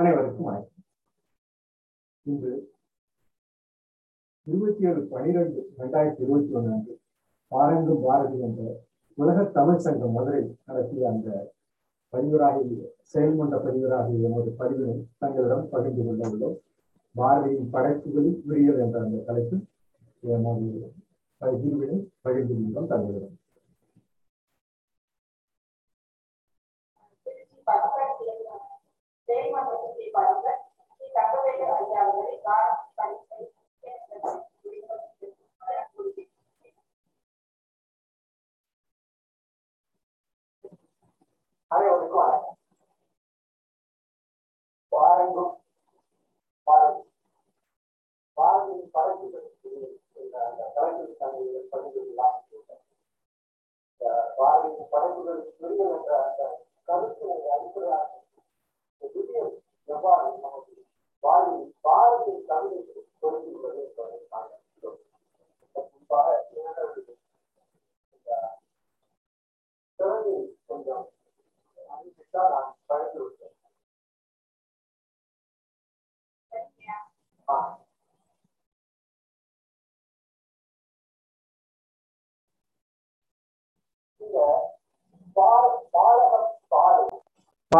அனைவருக்கும் வணக்கம். இன்று இருபத்தி ஏழு பனிரெண்டு இரண்டாயிரத்தி இருபத்தி ஒன்று அன்று பாரங்கும் பாரதி என்ற உலக தமிழ் சங்கம் மதுரை நடத்திய அந்த பதிவராகிய செயல்மன்ற பதிவராகிய எமது பதிவினை தங்களிடம் பகிர்ந்து கொள்ள உள்ளோம். பாரதியின் படைப்புகளில் விரியல் என்ற அந்த தலைப்பில் எமது பதிவினை பகிர்ந்து கொள்ளும் தங்களிடம். அனைவருக்கும் வணக்கம் பாரங்கும் பாரதி அந்த தலைப்பில் தங்கள் பதிவுகளாக பாரதியின் படைப்புகளுக்கு அந்த அடிப்படையாக விஜயம் எவ்வாறு நமக்கு பாரதி பாரதியின் கவிதைக்கு கொடுத்துள்ளது என்பதை காண்கிறோம் குறிப்பாக இரண்டாவது இந்த திறனை கொஞ்சம் அறிவித்தால் நான் படித்து விட்டேன் ஆ இந்த பால பாலக பாலை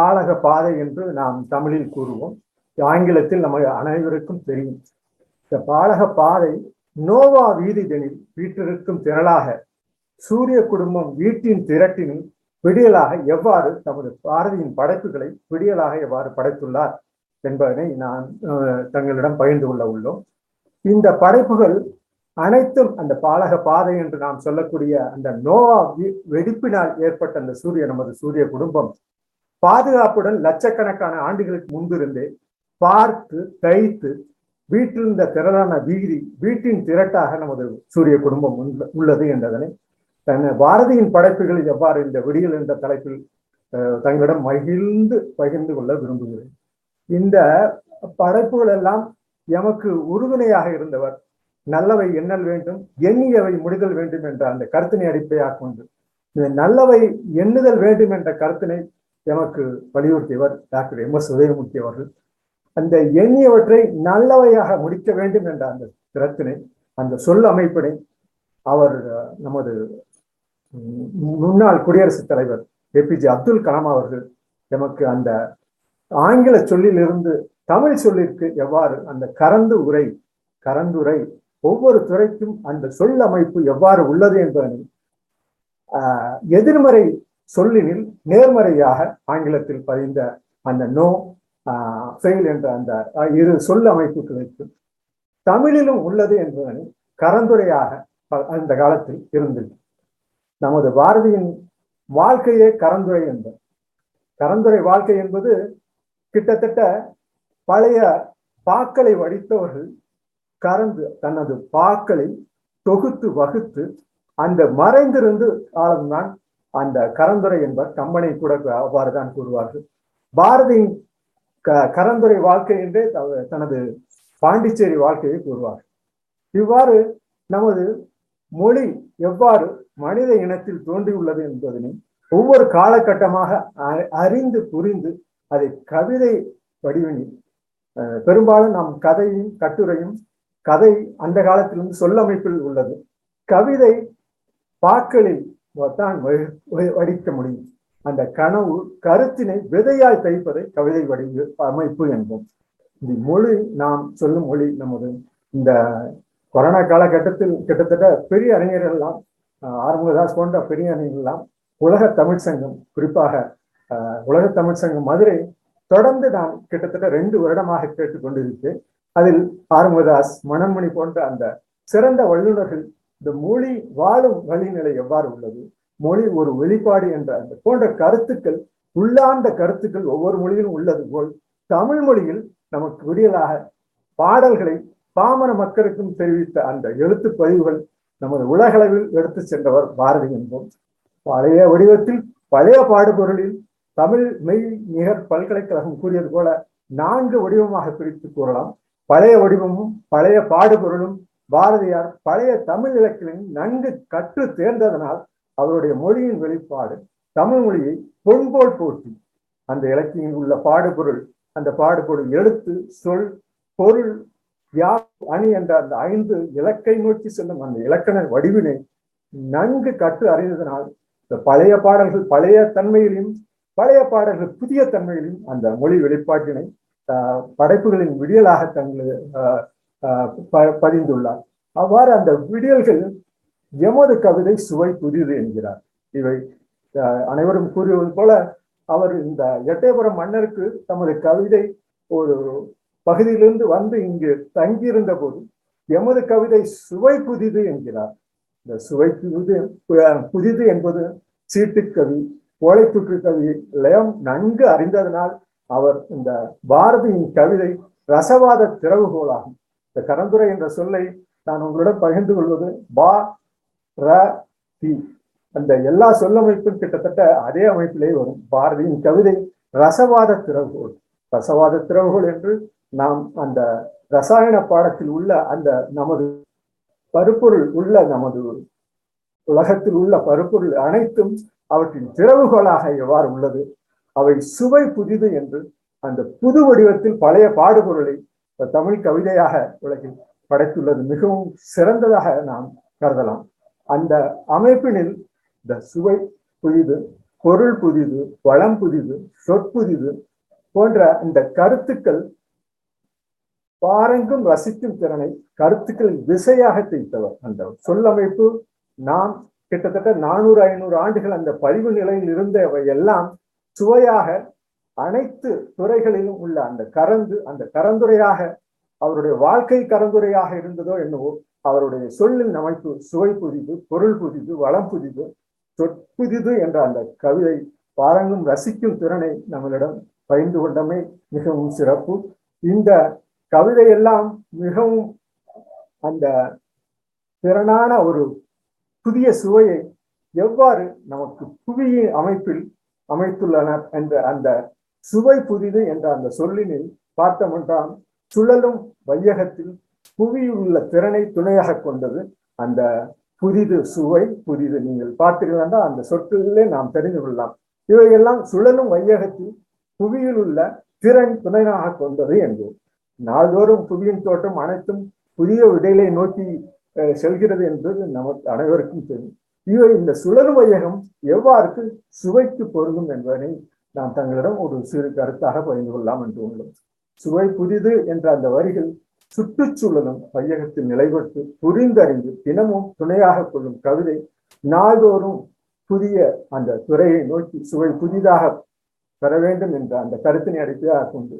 பாலக பாதை என்று நாம் தமிழில் கூறுவோம். ஆங்கிலத்தில் நம்ம அனைவருக்கும் தெரியும். இந்த பாலக பாதை நோவா வீதிதனில் வீட்டிற்கும் திரளாக சூரிய குடும்பம் வீட்டின் திரட்டினில் விடியலாக எவ்வாறு தமது பாரதியின் படைப்புகளை விடியலாக எவ்வாறு படைத்துள்ளார் என்பதனை நான் அஹ், தங்களிடம் பகிர்ந்து கொள்ள உள்ளோம். இந்த படைப்புகள் அனைத்தும் அந்த பாலக பாதை என்று நாம் சொல்லக்கூடிய அந்த நோவா வெடிப்பினால் ஏற்பட்ட அந்த சூரிய நமது சூரிய குடும்பம் பாதுகாப்புடன் லட்சக்கணக்கான ஆண்டுகளுக்கு முன்பிருந்தே பார்த்து தைத்து வீட்டிலிருந்த திரளான வீதி வீட்டின் திரட்டாக நமது சூரிய குடும்பம் உள்ளது என்றதனை தன் பாரதியின் படைப்புகளில் எவ்வாறு இந்த விடியல் என்ற தலைப்பில் தங்களிடம் மகிழ்ந்து பகிர்ந்து கொள்ள விரும்புகிறேன். இந்த படைப்புகள் எல்லாம் எமக்கு உறுதுணையாக இருந்தவர். நல்லவை எண்ணல் வேண்டும் எண்ணியவை முடிதல் வேண்டும் என்ற அந்த கருத்தினை அடிப்படையாக கொண்டு இந்த நல்லவை எண்ணுதல் வேண்டும் என்ற கருத்தினை எமக்கு வலியுறுத்தியவர் டாக்டர் எம் எஸ் உதயமூர்த்தி அவர்கள். அந்த எண்ணியவற்றை நல்லவையாக முடிக்க வேண்டும் என்ற அந்த திறத்தினை அந்த சொல் அமைப்பினை அவர் நமது முன்னாள் குடியரசுத் தலைவர் ஏபிஜே அப்துல் கலாம் அவர்கள் எமக்கு அந்த ஆங்கில சொல்லிலிருந்து தமிழ் சொல்லிற்கு எவ்வாறு அந்த கரந்து உரை கரந்துரை ஒவ்வொரு துறைக்கும் அந்த சொல் அமைப்பு எவ்வாறு உள்ளது என்பதனை ஆஹ், எதிர்மறை சொல்லினில் நேர்மறையாக ஆங்கிலத்தில் பதிந்த அந்த நோ ஃபெயில் என்ற அந்த அஹ், இரு சொல் அமைப்புகளுக்கு தமிழிலும் உள்ளது என்பதனை கரந்துரையாக அந்த காலத்தில் இருந்தது. நமது பாரதியின் வாழ்க்கையே கரந்துரை என்பது. கரந்துரை வாழ்க்கை என்பது கிட்டத்தட்ட பழைய பாக்களை வடித்தவர்கள் கறந்து தனது பாக்களை தொகுத்து வகுத்து அந்த மறைந்திருந்து காலம்தான் அந்த கரந்துரை என்பர் கம்பனை கூட அவ்வாறு தான் கூறுவார்கள். பாரதியின் க கரந்துரை வாழ்க்கை என்றே தனது பாண்டிச்சேரி வாழ்க்கையை கூறுவார். இவ்வாறு நமது மொழி எவ்வாறு மனித இனத்தில் தோன்றியுள்ளது என்பதனை ஒவ்வொரு காலகட்டமாக அறிந்து புரிந்து அதை கவிதை வடிவினில் பெரும்பாலும் நாம் கதையும் கட்டுரையும் கதை அந்த காலத்திலிருந்து சொல்லமைப்பில் உள்ளது. கவிதை பாக்களில் தான் வடிக்க முடியும். அந்த கனவு கருத்தினை விதையாய் தைப்பதை கவிதை வடிவு அமைப்பு என்போம். இந்த மொழி நாம் சொல்லும் மொழி நமது இந்த கொரோனா காலகட்டத்தில் கிட்டத்தட்ட பெரிய அறிஞர்கள் எல்லாம் ஆறுமுகதாஸ் போன்ற பெரிய அறிஞர்கள் எல்லாம் உலக தமிழ் சங்கம் குறிப்பாக ஆஹ் உலக தமிழ் சங்கம் மதுரை தொடர்ந்து நான் கிட்டத்தட்ட ரெண்டு வருடமாக கேட்டுக்கொண்டிருக்கேன் அதில் ஆறுமுகதாஸ் மணன்மணி போன்ற அந்த சிறந்த வல்லுநர்கள் இந்த மொழி வாழும் வழிநிலை எவ்வாறு உள்ளது? மொழி ஒரு வெளிப்பாடு என்ற அந்த போன்ற கருத்துக்கள் உள்ளார்ந்த கருத்துக்கள் ஒவ்வொரு மொழியிலும் உள்ளது போல் தமிழ் மொழியில் நமக்கு விடியலாக பாடல்களை பாமர மக்களுக்கும் தெரிவித்த அந்த எழுத்து பதிவுகள் நமது உலகளவில் எடுத்து சென்றவர் பாரதி என்போம். பழைய வடிவத்தில் பழைய பாடுபொருளில் தமிழ் மெய் நிகர் பல்கலைக்கழகம் கூறியது போல நான்கு வடிவமாக பிரித்து கூறலாம். பழைய வடிவமும் பழைய பாடுபொருளும் பாரதியார் பழைய தமிழ் இலக்கியம் நன்கு கற்று தேர்ந்ததனால் அவருடைய மொழியின் வெளிப்பாடு தமிழ் மொழியை பொன்போல் போற்றி. அந்த இலக்கியம் உள்ள பாடுபொருள் அந்த பாடுபொருள் எழுத்து சொல் பொருள் யா அணி என்ற அந்த ஐந்து இலக்கை நோக்கி செல்லும் அந்த இலக்கண வடிவினை நன்கு கற்று அறிந்ததனால் இந்த பழைய பாடல்கள் பழைய தன்மையிலும் பழைய பாடல்கள் புதிய தன்மையிலும் அந்த மொழி வெளிப்பாட்டினை படைப்புகளின் விடியலாக தங்கள் பதிந்துள்ளார். அவ்வாறு அந்த விடியல்கள் எமது கவிதை சுவை புதிது என்கிறார். இவை அனைவரும் கூறியது போல அவர் இந்த எட்டயபுரம் மன்னருக்கு தமது கவிதை ஒரு பகுதியிலிருந்து வந்து இங்கு தங்கியிருந்த போது எமது கவிதை சுவை புதிது என்கிறார். இந்த சுவை புதிது புதிது என்பது சீட்டுக்கவி ஓலைப்புற்று கவி லயம் நன்கு அறிந்ததனால் அவர் இந்த பாரதியின் கவிதை ரசவாத திறவுகோலாகும். இந்த கரந்துரை என்ற சொல்லை நான் உங்களுடன் பகிர்ந்து கொள்வது பா ர தி. அந்த எல்லா சொல்லமைப்பும் கிட்டத்தட்ட அதே அமைப்பிலே வரும். பாரதியின் கவிதை ரசவாத திறவுகோள். ரசவாத திறவுகோள் என்று நாம் அந்த ரசாயன பாடத்தில் உள்ள அந்த நமது பருப்பொருள் உள்ள நமது உலகத்தில் உள்ள பருப்பொருள் அனைத்தும் அவற்றின் திறவுகோளாக எவ்வாறு உள்ளது? அவை சுவை புதிது என்று அந்த புது வடிவத்தில் பழைய பாடுபொருளை தமிழ் கவிதையாக உலகில் படைத்துள்ளது மிகவும் சிறந்ததாக நாம் கருதலாம். அந்த அமைப்பினில் இந்த சுவை புதிது பொருள் புதிது வளம் புதிது சொற்புதிது போன்ற இந்த கருத்துக்கள் பாரங்கும் ரசிக்கும் திறனை கருத்துக்கள் விசையாக தைத்தவர் அந்த சொல்லமைப்பு நாம் கிட்டத்தட்ட நானூறு ஐநூறு ஆண்டுகள் அந்த பதிவு நிலையில் இருந்தவை எல்லாம் சுவையாக அனைத்து துறைகளிலும் உள்ள அந்த கரந்து அந்த கரந்துரையாக அவருடைய வாழ்க்கை கரந்துரையாக இருந்ததோ என்னவோ அவருடைய சொல்லின் அமைப்பு சுவை புதிது பொருள் புதிது வளம் புதிது சொற்புதிது என்ற அந்த கவிதை பாரங்கும் ரசிக்கும் திறனை நம்மளிடம் பகிர்ந்து கொண்டமை மிகவும் சிறப்பு. இந்த கவிதையெல்லாம் மிகவும் அந்த திறனான ஒரு புதிய சுவையை எவ்வாறு நமக்கு புவியின் அமைப்பில் அமைத்துள்ளனர் என்ற அந்த சுவை புதிது என்ற அந்த சொல்லினில் பார்த்தோம் சுழலும் வையகத்தில் புவியில் உள்ள திறனை துணையாக கொண்டது. அந்த புதிது சுவை புதிது நீங்கள் பார்த்தீர்களா அந்த சொற்களிலே நாம் தெரிந்து கொள்ளலாம். இவையெல்லாம் சுழலும் வையகத்தில் புவியில் உள்ள திறன் துணையாக கொண்டது என்போம். நாள்தோறும் புவியின் தோற்றம் அனைத்தும் புதிய விடைகளை நோக்கி அஹ், செல்கிறது என்பது நமக்கு அனைவருக்கும் தெரியும். இவை இந்த சுழலும் வையகம் எவ்வாறு சுவைக்கு பொருந்தும் என்பதனை நாம் தங்களிடம் ஒரு சிறு கருத்தாக பகிர்ந்து கொள்ளலாம் என்று உள்ளோம் சுவை புதிது என்ற அந்த வரிகள் சுற்றுச்சூழலும் வையகத்தில் நிலைபட்டு புரிந்தறிந்து தினமும் துணையாக கொள்ளும் கவிதை நாள்தோறும் புதிய அந்த துறையை நோக்கி சுவை புதிதாக பெற வேண்டும் என்ற அந்த கருத்தினை அடிப்படையாக கொண்டு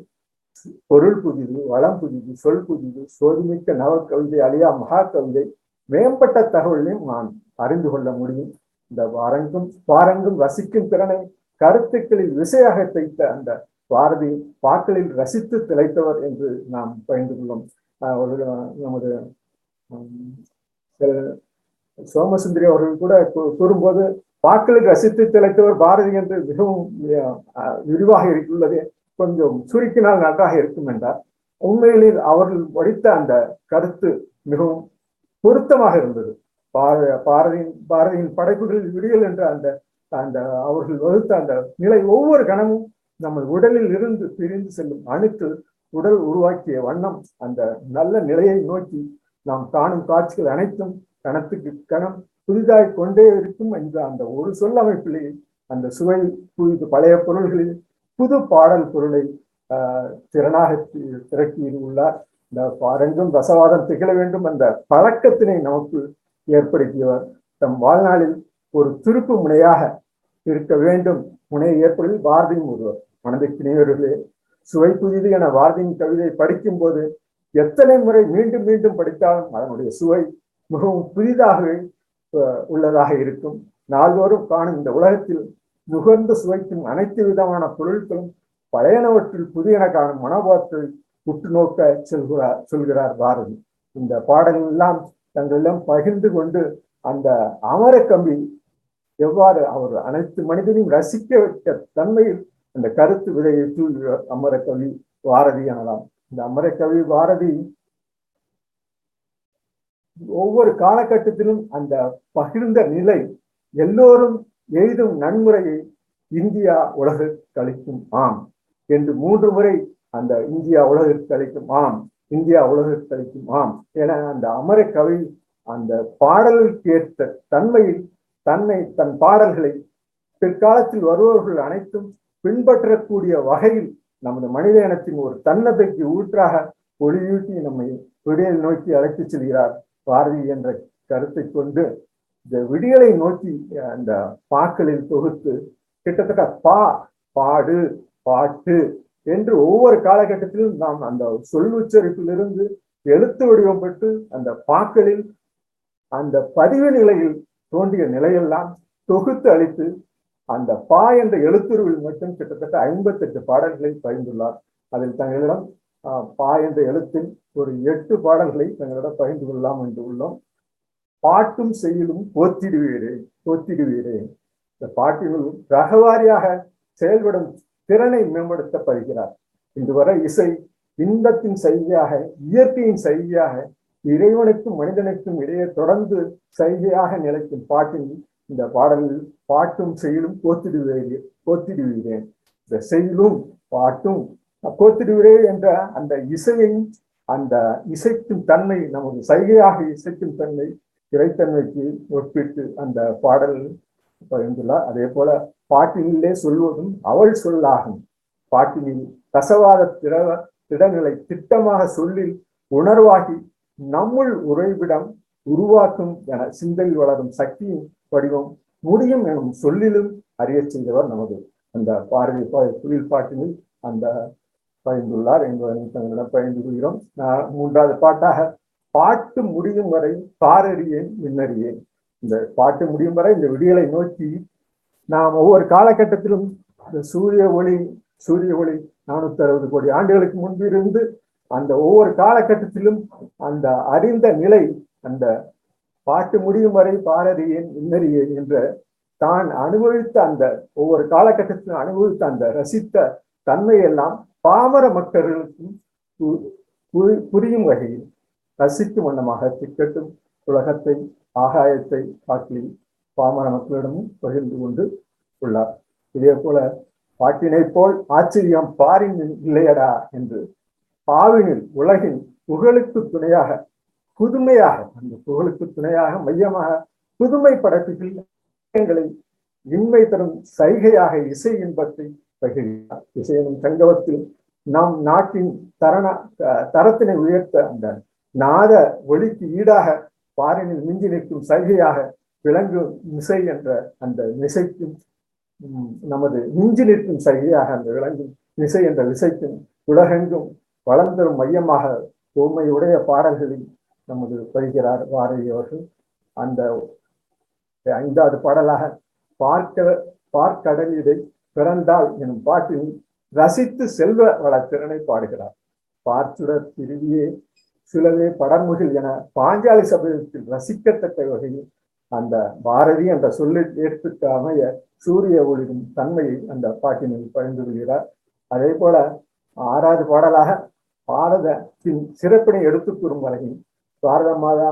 பொருள் புதிது வளம் புதிது சொல் புதிது சோதிமிக்க நவ கவிதை அழியா மகா கவிதை மேம்பட்ட தகவலையும் நான் அறிந்து கொள்ள முடியும். இந்த வாரங்கும் பாரங்கும் ரசிக்கும் திறனை கருத்துக்களில் விசையாக தைத்த அந்த பாரதி பாக்களில் ரசித்து திளைத்தவர் என்று நாம் பயந்து கொள்ளும். ஒரு நமது சோமசுந்தரி அவர்கள் கூட கூறும்போது பாக்களில் ரசித்து திளைத்தவர் பாரதி என்று மிகவும் விரிவாக உள்ளது கொஞ்சம் சுருக்கினால் நன்றாக இருக்கும் என்றார். உண்மையிலே அவர்கள் படித்த அந்த கருத்து மிகவும் பொருத்தமாக இருந்தது. பாரதியின் பாரதியின் படைப்புகளில் விடியல் என்ற அந்த அந்த அவர்கள் வகுத்த அந்த நிலை ஒவ்வொரு கணமும் நம்ம உடலில் இருந்து பிரிந்து செல்லும் அணுக்கள் உடல் உருவாக்கிய வண்ணம் அந்த நல்ல நிலையை நோக்கி நாம் காணும் காட்சிகள் அனைத்தும் கணத்துக்கு கணம் புதிதாய் கொண்டே இருக்கும் என்ற அந்த ஒரு சொல்லமைப்பிலேயே அந்த சுவை புது பழைய பொருள்களில் புது பாடல் பொருளை திறனாக தி- திரட்டி உள்ளார். இந்த பாரெங்கும் ரசவாதம் திகழ வேண்டும் அந்த பழக்கத்தினை நமக்கு ஏற்படுத்தியவர் தம் வாழ்நாளில் ஒரு திருப்பு முனையாக இருக்க வேண்டும். முனை ஏற்படுத்தி பாரதியும் ஒருவர். மனதிற்கினியவர்களே சுவை புதிது என பாரதியின் கவிதை படிக்கும் போது எத்தனை முறை மீண்டும் மீண்டும் படித்தாலும் அதனுடைய சுவை மிகவும் புதிதாகவே உள்ளதாக இருக்கும். நாள்தோறும் காணும் இந்த உலகத்தில் நுகர்ந்து சுவைக்கும் அனைத்து விதமான பொருட்களும் பழையனவற்றில் புதியன காணும் மனோபாவத்தை உற்று நோக்க செல்கிறார் சொல்கிறார் பாரதி. இந்த பாடல் எல்லாம் தங்களிடம் பகிர்ந்து கொண்டு அந்த அமர கம்பி எவ்வாறு அவர் அனைத்து மனிதனையும் ரசிக்க வைக்க தன்மையில் அந்த கருத்து விதையை தூள்கிறார் அமரக்கவி பாரதி எனலாம் இந்த அமரக்கவி பாரதி ஒவ்வொரு காலகட்டத்திலும் அந்த பகிர்ந்த நிலை எல்லோரும் எய்தும் நன்முறையை இந்தியா உலகிற்கு கழிக்கும் ஆம் என்று மூன்று முறை அந்த இந்தியா உலகிற்கு அளிக்கும் ஆம் இந்தியா உலகிற்கு அளிக்கும் ஆம். என அந்த அமர கவி அந்த பாடலுக்கு ஏற்ற தன்மையில் தன்னை தன் பாடல்களை பிற்காலத்தில் வருபவர்கள் அனைத்தும் பின்பற்றக்கூடிய வகையில் நமது மனித இனத்தின் ஒரு தன்னம்பிக்கை ஊற்றாக ஒளியூட்டி நம்மை விடியல் நோக்கி அழைத்துச் செல்கிறார் பாரதி என்ற கருத்தை கொண்டு இந்த விடியலை நோக்கி அந்த பாக்களில் தொகுத்து கிட்டத்தட்ட பா பாடு பாட்டு என்று ஒவ்வொரு காலகட்டத்திலும் நாம் அந்த சொல் உச்சரிப்பிலிருந்து எழுத்து வடிவம் பெற்று அந்த பாக்களில் அந்த பதிவு நிலையில் தோன்றிய நிலையெல்லாம் தொகுத்து அளித்து அந்த பா என்ற எழுத்துருவில் மட்டும் கிட்டத்தட்ட ஐம்பத்தெட்டு பாடல்களை பகிர்ந்துள்ளார். அதில் தங்களிடம் பா என்ற எழுத்தில் ஒரு எட்டு பாடல்களை தங்களிடம் பகிர்ந்து கொள்ளலாம் என்று உள்ளோம். பாட்டும் செய்யலும் போத்திடுவீரே போத்திடுவீரே இந்த பாட்டினுள் ரகவாரியாக செயல்படும் திறனை மேம்படுத்த படுகிறார். இதுவரை இசை இன்பத்தின் செய்தியாக இயற்கையின் செய்தியாக இறைவனுக்கும் மனிதனுக்கும் இடையே தொடர்ந்து சைகையாக நிலைக்கும் பாட்டின் இந்த பாடலில் பாட்டும் செயலும் கோத்திடுவீரே கோத்திடுவீரேன் இந்த செயலும் பாட்டும் கோத்திடுவீரே என்ற அந்த இசையின் அந்த இசைக்கும் தன்மை நமது சைகையாக இசைக்கும் தன்மை இறைத்தன்மைக்கு ஒப்பிட்டு அந்த பாடல் பகிர்ந்துள்ளார். அதே போல பாட்டினிலே சொல்வதும் அவள் சொல்லாகும். பாட்டினில் ரசவாத திட திடநிலை திட்டமாக சொல்லில் உணர்வாகி நம்முள் உறைவிடம் உருவாக்கும் என சிந்தையில் வளரும் சக்தியின் வடிவம் முடியும் எனும் சொல்லிலும் அறிய செய்தவர் நமது அந்த பாரதி குயில் பாட்டினில் அந்த பயந்துள்ளார் என்பதை தங்களிடம் பகிர்ந்து கொள்கிறோம். நான் மூன்றாவது பாட்டாக பாட்டு முடியும் வரை பாரறியேன் மின்னறியேன் இந்த பாட்டு முடியும் வரை இந்த விடியலை நோக்கி நாம் ஒவ்வொரு காலகட்டத்திலும் இந்த சூரிய ஒளி சூரிய ஒளி நானூத்தி அறுபது கோடி ஆண்டுகளுக்கு முன்பு இருந்து அந்த ஒவ்வொரு காலகட்டத்திலும் அந்த அறிந்த நிலை அந்த பாட்டு முடியும் வரை பாரதியின் இன்னறியேன் என்ற தான் அனுபவித்த அந்த ஒவ்வொரு காலகட்டத்திலும் அனுபவித்த அந்த ரசித்த தன்மையெல்லாம் பாமர மக்களுக்கும் புரியும் வகையில் ரசிக்கும் வண்ணமாக திக்கட்டும் உலகத்தை ஆகாயத்தை காட்டி பாமர மக்களிடமும் பகிர்ந்து கொண்டு உள்ளார். இதே போல பாட்டினை போல் ஆச்சரியம் பாரின் இல்லையடா என்று பாவினில் உலகின் புகழுக்கு துணையாக புதுமையாக அந்த புகழுக்கு துணையாக மையமாக புதுமை படைப்புகள் இன்மை தரும் சைகையாக இசை இன்பத்தை பகிர்கிறார். இசையனும் சங்கவத்தில் நம் நாட்டின் தரண தரத்தினை உயர்த்த அந்த நாத ஒளிக்கு ஈடாக பாரினில் மிஞ்சி நிற்கும் சைகையாக விளங்கும் இசை என்ற அந்த இசைக்கும் நமது மிஞ்சி நிற்கும் சைகையாக அந்த விளங்கும் இசை என்ற விசைக்கும் உலகெங்கும் வளர்ந்தரும் மையமாக தூய்மையுடைய பாடல்களில் நமது பயிர்கிறார் பாரதி அவர்கள். அந்த ஐந்தாவது பாடலாக பார்க்க பார்க்கடலிடை பிறந்தால் எனும் பாட்டில் ரசித்து செல்வ வள திறனை பாடுகிறார். பார்ச்சுடர் திருவியே சிலவே படர்முகில் என பாஞ்சாலி சபதத்தில் ரசிக்கத்தக்க வகையில் அந்த பாரதி அந்த சொல்லில் ஏற்றுக்கு அமைய சூரிய ஒளிரும் தன்மையை அந்த பாட்டினில் பகிர்ந்து கொள்கிறார். அதே போல ஆறாவது பாடலாக பாரதத்தின் சிறப்பினை எடுத்துக் கூறும் வரையில் பாரத மாதா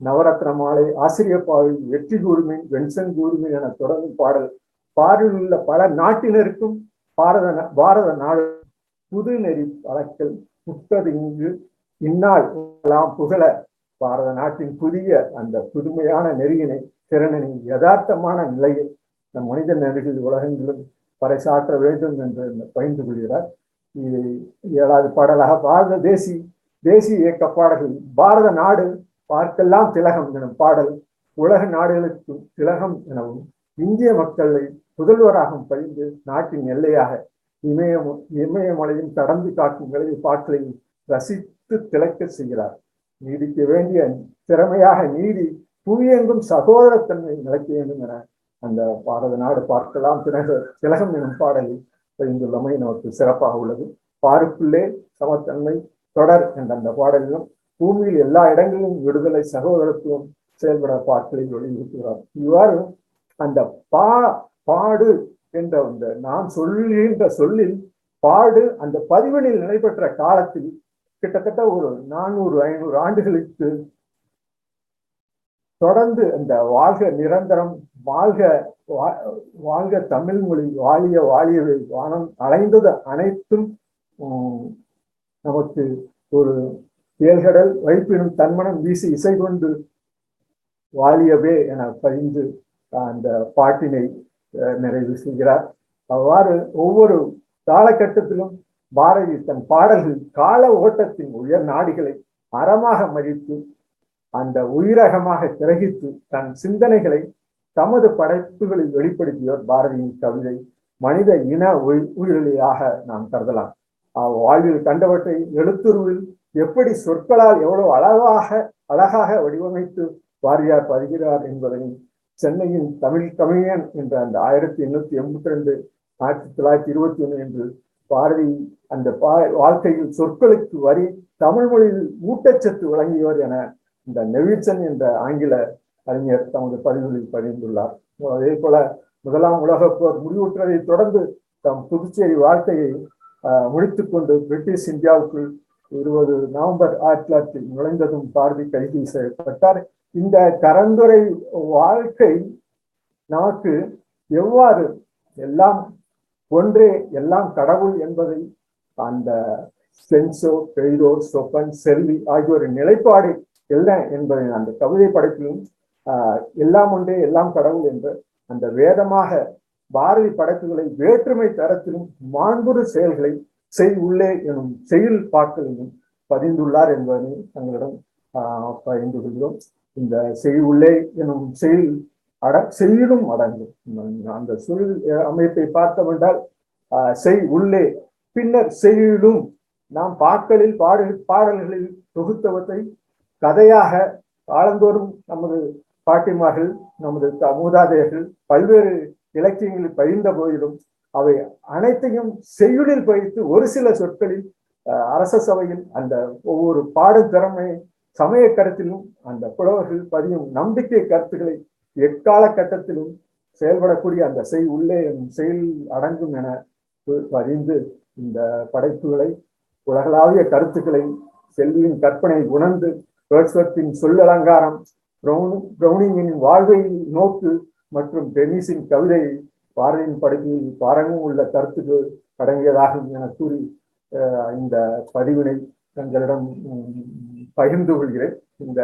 நவரத்ன மாலை ஆசிரிய பாவை வெற்றி கூர்மின் வெண்சன் கூர்மின் என தொடங்கும் பாடல். பாரில் உள்ள பல நாட்டினருக்கும் பாரத பாரத நாடு புது நெறி வழக்கில் புத்தது இங்கு. இந்நாள் எல்லாம் புகழ பாரத நாட்டின் புதிய அந்த புதுமையான நெறியினை திறனினை யதார்த்தமான நிலையில் நம் மனித நெறிகள் உலகங்களும் பறைசாற்ற வேண்டும் என்று பகிர்ந்து கொள்கிறார். ஏழாவது பாடலாக பாரத தேசி தேசிய இயக்க பாடல்கள் பாரத நாடு பார்க்கெல்லாம் திலகம் எனும் பாடல் உலக நாடுகளுக்கு திலகம் எனவும் இந்திய மக்களை புதல்வராகவும் பயின்று நாட்டின் எல்லையாக இமயம் இமயமலையும் கடந்து காக்கும் விளைவு பாட்களையும் ரசித்து திளைக்க செய்கிறார். நீடிக்க வேண்டிய திறமையாக நீடி புவியெங்கும் சகோதரத்தன்மை நிலைக்க வேண்டும் என அந்த பாரத நாடு பார்க்கலாம் திலக திலகம் எனும் பாடலில் பகிர்ந்துள்ளமை நமக்கு சிறப்பாக உள்ளது. பாருக்குள்ளே சமத்தன்மை தொடர் என்ற அந்த பாடலிலும் பூமியில் எல்லா இடங்களிலும் விடுதலை சகோதரத்துவம் செயல்பட பாட்களில் வலியுறுத்துகிறார் இவ்வாறு அந்த பா பாடு என்ற அந்த நான் சொல்கின்ற சொல்லில் பாடு அந்த பதிவெளியில் நடைபெற்ற காலத்தில் கிட்டத்தட்ட ஒரு நானூறு ஐநூறு ஆண்டுகளுக்கு தொடர்ந்து அந்த வாழ்க நிரந்தரம் வாழ்க வாழ்க தமிழ் மொழி வாழிய வாழியவை. வானம் அலைந்தது அனைத்தும் நமக்கு ஒரு தேல்கடல் வைப்பினும் தன்மனம் வீசி இசை கொண்டு வாழியவே என பதிந்து அந்த பாட்டினை நிறைவு செய்கிறார். அவ்வாறு ஒவ்வொரு காலகட்டத்திலும் பாரதி தன் பாடல்கள் கால ஓட்டத்தின் உயர் நாடிகளை அறமாக மதித்து அந்த உயிரகமாக கிரகித்து தன் சிந்தனைகளை தமது படைப்புகளில் வெளிப்படுத்தியவர் பாரதியின் கவிதை மனித இன உயி- நாம் கருதலாம். வாழ்வில் கண்டவற்றை எழுத்துருவில் எப்படி சொற்களால் எவ்வளவு அழகாக அழகாக வடிவமைத்து பாரதியார் பதிகிறார் என்பதையும் சென்னையின் தமிழ் தமிழன் என்ற அந்த ஆயிரத்தி எண்ணூத்தி எண்பத்தி ரெண்டு ஆயிரத்தி தொள்ளாயிரத்தி இருபத்தி ஒன்று என்று பாரதி அந்த பா- வாழ்க்கையில் சொற்களுக்கு வரி தமிழ் மொழியில் ஊட்டச்சத்து வழங்கியவர் என இந்த நெவில்சன் என்ற ஆங்கில அறிஞர் தமது பதிவுகளில் பதிந்துள்ளார். அதே போல முதலாம் உலகப் போர் முடிவுற்றதை தொடர்ந்து தம் புதுச்சேரி வாழ்க்கையை ஆஹ், கொண்டு பிரிட்டிஷ் இந்தியாவுக்குள் இருபது நவம்பர் ஆயிரத்தி தொள்ளாயிரத்தி நுழைந்ததும் பாரதி கைது செய்யப்பட்டார் இந்த கரந்துரை வாழ்க்கை நமக்கு எவ்வாறு எல்லாம் ஒன்றே எல்லாம் கடவுள் என்பதை அந்த சென்சோ பெய்தோர் சொப்பன் செல்வி ஆகியோரின் நிலைப்பாடு என்ன என்பதை அந்த கவிதை படைப்பிலும் எல்லாம் ஒன்றே எல்லாம் கடவுள் என்ற அந்த வேதமாக பாரதி படைப்புகளை வேற்றுமை தரத்திலும் மாண்புறு செயல்களை செய் உள்ளே எனும் செயல் பாக்களிலும் பதிந்துள்ளார் என்பதை தங்களிடம் பகிர்ந்து கொள்கிறோம். இந்த செய் உள்ளே எனும் செயல் அட செயலும் அடங்கும். அந்த சொல் அமைப்பை பார்த்தவென்றால் செய் உள்ளே பின்னர் செயலும் நாம் பாக்களில் பாடல் பாடல்களில் தொகுத்தவற்றை கதையாக காலந்தோறும் நமது பாட்டிமார்கள் நமது த- மூதாதையர்கள் பல்வேறு இலக்கியங்களில் பயின்ற போதிலும் அவை அனைத்தையும் செய்யுளில் பயித்து ஒரு சில சொற்களில் அஹ், அரச சபையில் அந்த ஒவ்வொரு பாடும் திறமை சமய கருத்திலும் அந்த புலவர்கள் பதியும் நம்பிக்கை கருத்துக்களை எக்கால கட்டத்திலும் செயல்படக்கூடிய அந்த செய் உள்ளே செயல் அடங்கும் என பு- பதிந்து இந்த படைப்புகளை உலகளாவிய கருத்துக்களை செல்வியின் கற்பனை உணர்ந்து வேர்ட்ஸ்வர்த்தின் சொல்லலங்காரம் பிரௌனிங்கின் வாழ்வை நோக்கு மற்றும் டென்னிஸின் கவிதை பாரதியின் படைப்பில் பாரங்கும் உள்ள கருத்துக்கள் அடங்கியதாகும் என கூறி இந்த பதிவினை தங்களிடம் பகிர்ந்து கொள்கிறேன். இந்த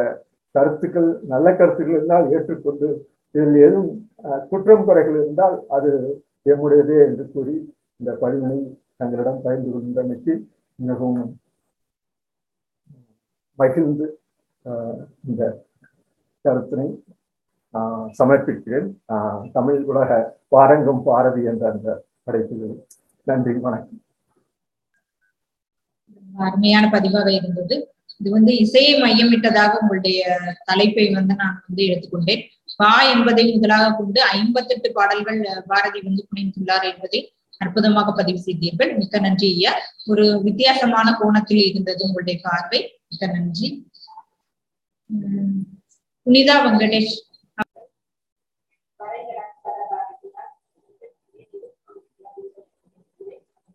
கருத்துக்கள் நல்ல கருத்துக்கள் இருந்தால் ஏற்றுக்கொண்டு இதில் எதுவும் குற்றம் குறைகள் இருந்தால் அது எம்முடையதே என்று கூறி இந்த பதிவினை தங்களிடம் பகிர்ந்து கொண்டமைக்கு மிகவும் மகிழ்ந்து இந்த கருத்தினை ஆஹ், சமர்ப்பிக்கிறேன். ஆஹ், தமிழ் உலக பாரங்கம் பாரதி என்ற அந்த படைப்புகள் நன்றி வணக்கம். அருமையான பதிவாக இருந்தது. இது வந்து இசையை மையமிட்டதாக உங்களுடைய தலைப்பை வந்து நான் வந்து எடுத்துக்கொண்டேன். பா என்பதை முதலாக கொண்டு ஐம்பத்தெட்டு பாடல்கள் பாரதி வந்து புனைந்துள்ளார் என்பதை அற்புதமாக பதிவு செய்தீர்கள். மிக்க நன்றி ஐயா. ஒரு வித்தியாசமான கோணத்தில் இருந்தது உங்களுடைய பார்வை. மிக்க நன்றி. உம் புனிதா வெங்கடேஷ்.